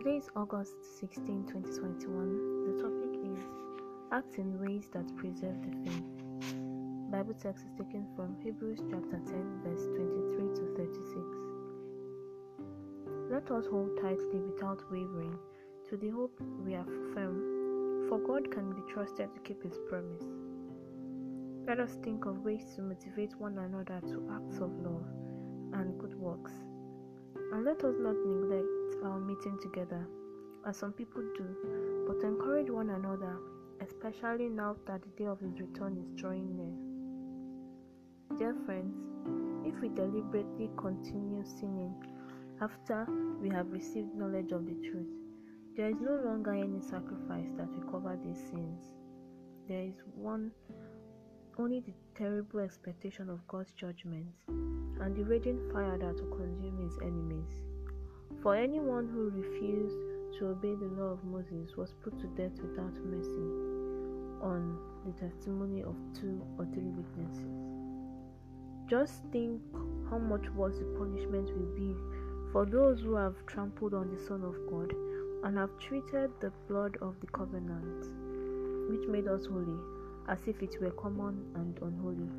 Today is August 16, 2021. The topic is Act in ways that preserve the faith. Bible text is taken from Hebrews chapter 10, verse 23 to 36. Let us hold tightly without wavering to the hope we are firm, for God can be trusted to keep his promise. Let us think of ways to motivate one another to acts of love and good works. And let us not neglect our meeting together, as some people do, but encourage one another, especially now that the day of his return is drawing near. Dear friends, if we deliberately continue sinning after we have received knowledge of the truth, there is no longer any sacrifice that will cover these sins. There is one only the terrible expectation of God's judgment and the raging fire that will consume his enemies. For anyone who refused to obey the law of Moses was put to death without mercy on the testimony of two or three witnesses. Just think how much worse the punishment will be for those who have trampled on the Son of God and have treated the blood of the covenant, which made us holy, as if it were common and unholy,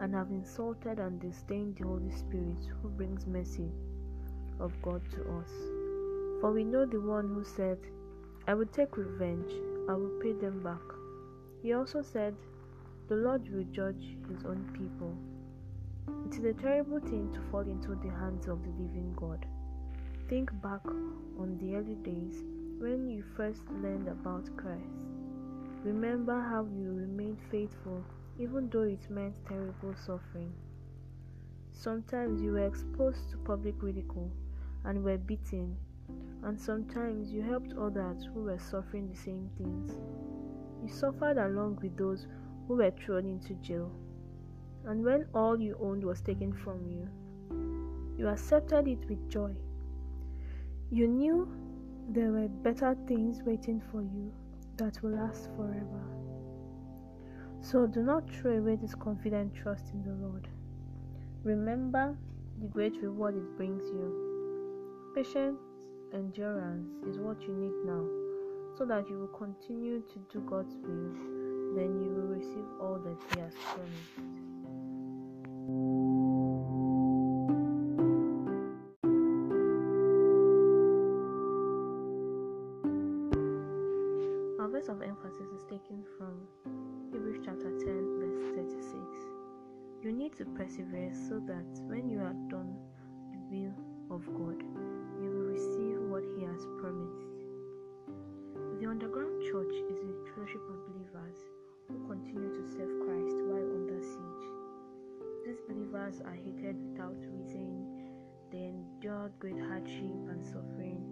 and have insulted and disdained the Holy Spirit, who brings mercy of God to us. For we know the one who said, I will take revenge, I will pay them back. He also said, The Lord will judge his own people. It is a terrible thing to fall into the hands of the living God. Think back on the early days when you first learned about Christ. Remember how you remained faithful even though it meant terrible suffering. Sometimes you were exposed to public ridicule and were beaten, and sometimes you helped others who were suffering the same things. You suffered along with those who were thrown into jail. And when all you owned was taken from you, you accepted it with joy. You knew there were better things waiting for you that will last forever. So do not throw away this confident trust in the Lord. Remember the great reward it brings you. Patience, endurance is what you need now, so that you will continue to do God's will. Then you will receive all that He has promised. Verse of emphasis is taken from Hebrews chapter 10, verse 36. You need to persevere so that when you are done the will of God, you will receive what He has promised. The underground church is a fellowship of believers who continue to serve Christ while under siege. These believers are hated without reason, they endured great hardship and suffering.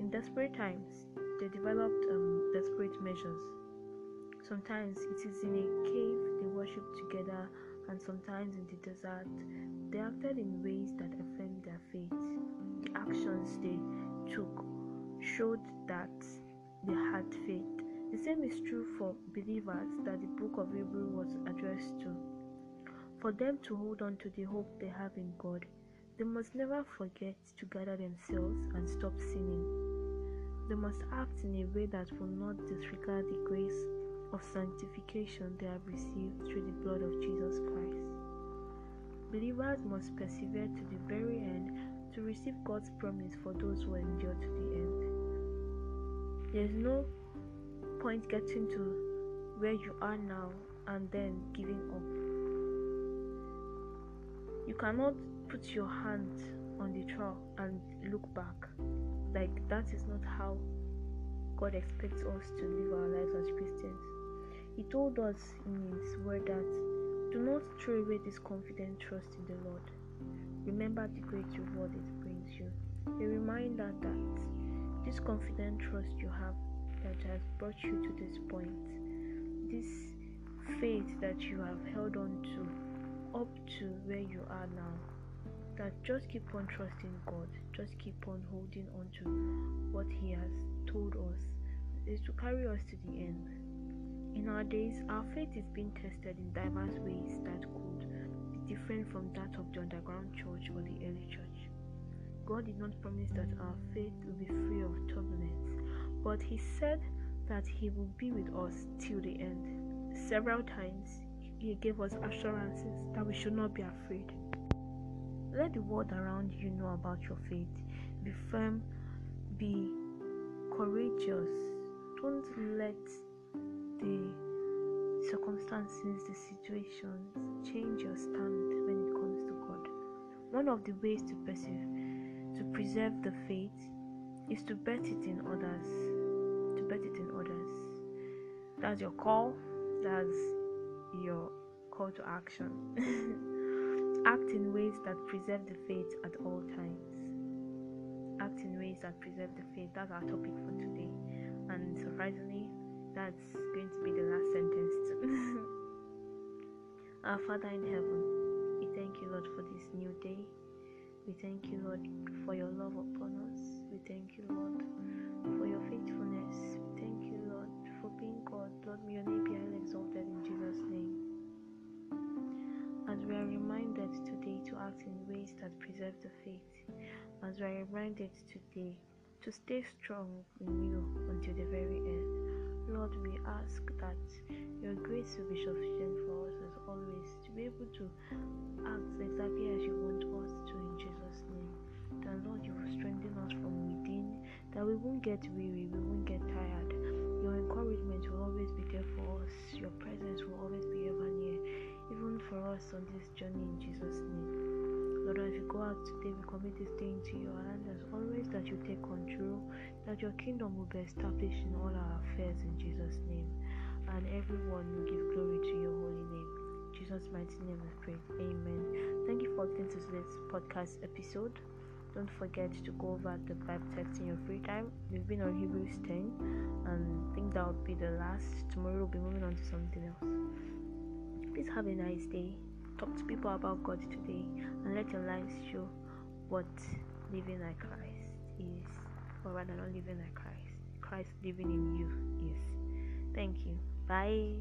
In desperate times, they developed um, desperate measures. Sometimes it is in a cave they worship together, and sometimes in the desert. They acted in ways that affirmed their faith. The actions they took showed that they had faith. The same is true for believers that the book of Hebrew was addressed to. For them to hold on to the hope they have in God, they must never forget to gather themselves and stop sinning. They must act in a way that will not disregard the grace of sanctification they have received through the blood of Jesus Christ. Believers must persevere to the very end to receive God's promise for those who endure to the end. There is no point getting to where you are now and then giving up. You cannot put your hand on the trowel and look back. Like that is not how God expects us to live our lives as Christians. He told us in His word that do not throw away this confident trust in the Lord. Remember the great reward it brings you. A reminder that this confident trust you have that has brought you to this point, this faith that you have held on to up to where you are now, that just keep on trusting God, just keep on holding on to what He has told us, is to carry us to the end. In our days, our faith is being tested in diverse ways that could be different from that of the underground church or the early church. God did not promise that our faith will be free of turbulence, but He said that He will be with us till the end. Several times, He gave us assurances that we should not be afraid. Let the world around you know about your faith. Be firm, be courageous. Don't let the circumstances, the situations change your stand when it comes to God. One of the ways to perceive, to preserve the faith is to bet it in others. To bet it in others. That's your call. That's your call to action. Act in ways that preserve the faith at all times. Act in ways that preserve the faith. That's our topic for today. And surprisingly, that's going to be the last sentence. our Father in heaven, we thank you, Lord, for this new day. We thank you, Lord, for your love upon us. We thank you, Lord, as we are reminded today to stay strong in you until the very end. Lord, we ask that your grace will be sufficient for us as always to be able to act exactly as you want us to in Jesus' name. That Lord, you will strengthen us from within, that we won't get weary, we won't get tired. Your encouragement will always be there for us, your presence will always be ever near, even for us on this journey in Jesus' name. Lord, as we go out today, we commit this day into your hand as always that you take control, that your kingdom will be established in all our affairs in Jesus' name, and everyone will give glory to your holy name. Jesus' mighty name we pray. Amen. Thank you for listening to this podcast episode. Don't forget to go over the Bible text in your free time. We've been on Hebrews 10, and I think that will be the last. Tomorrow we'll be moving on to something else. Please have a nice day talk to people about God today and let your lives show what living like Christ is, or rather, not living like Christ. Christ living in you is. Thank you. Bye.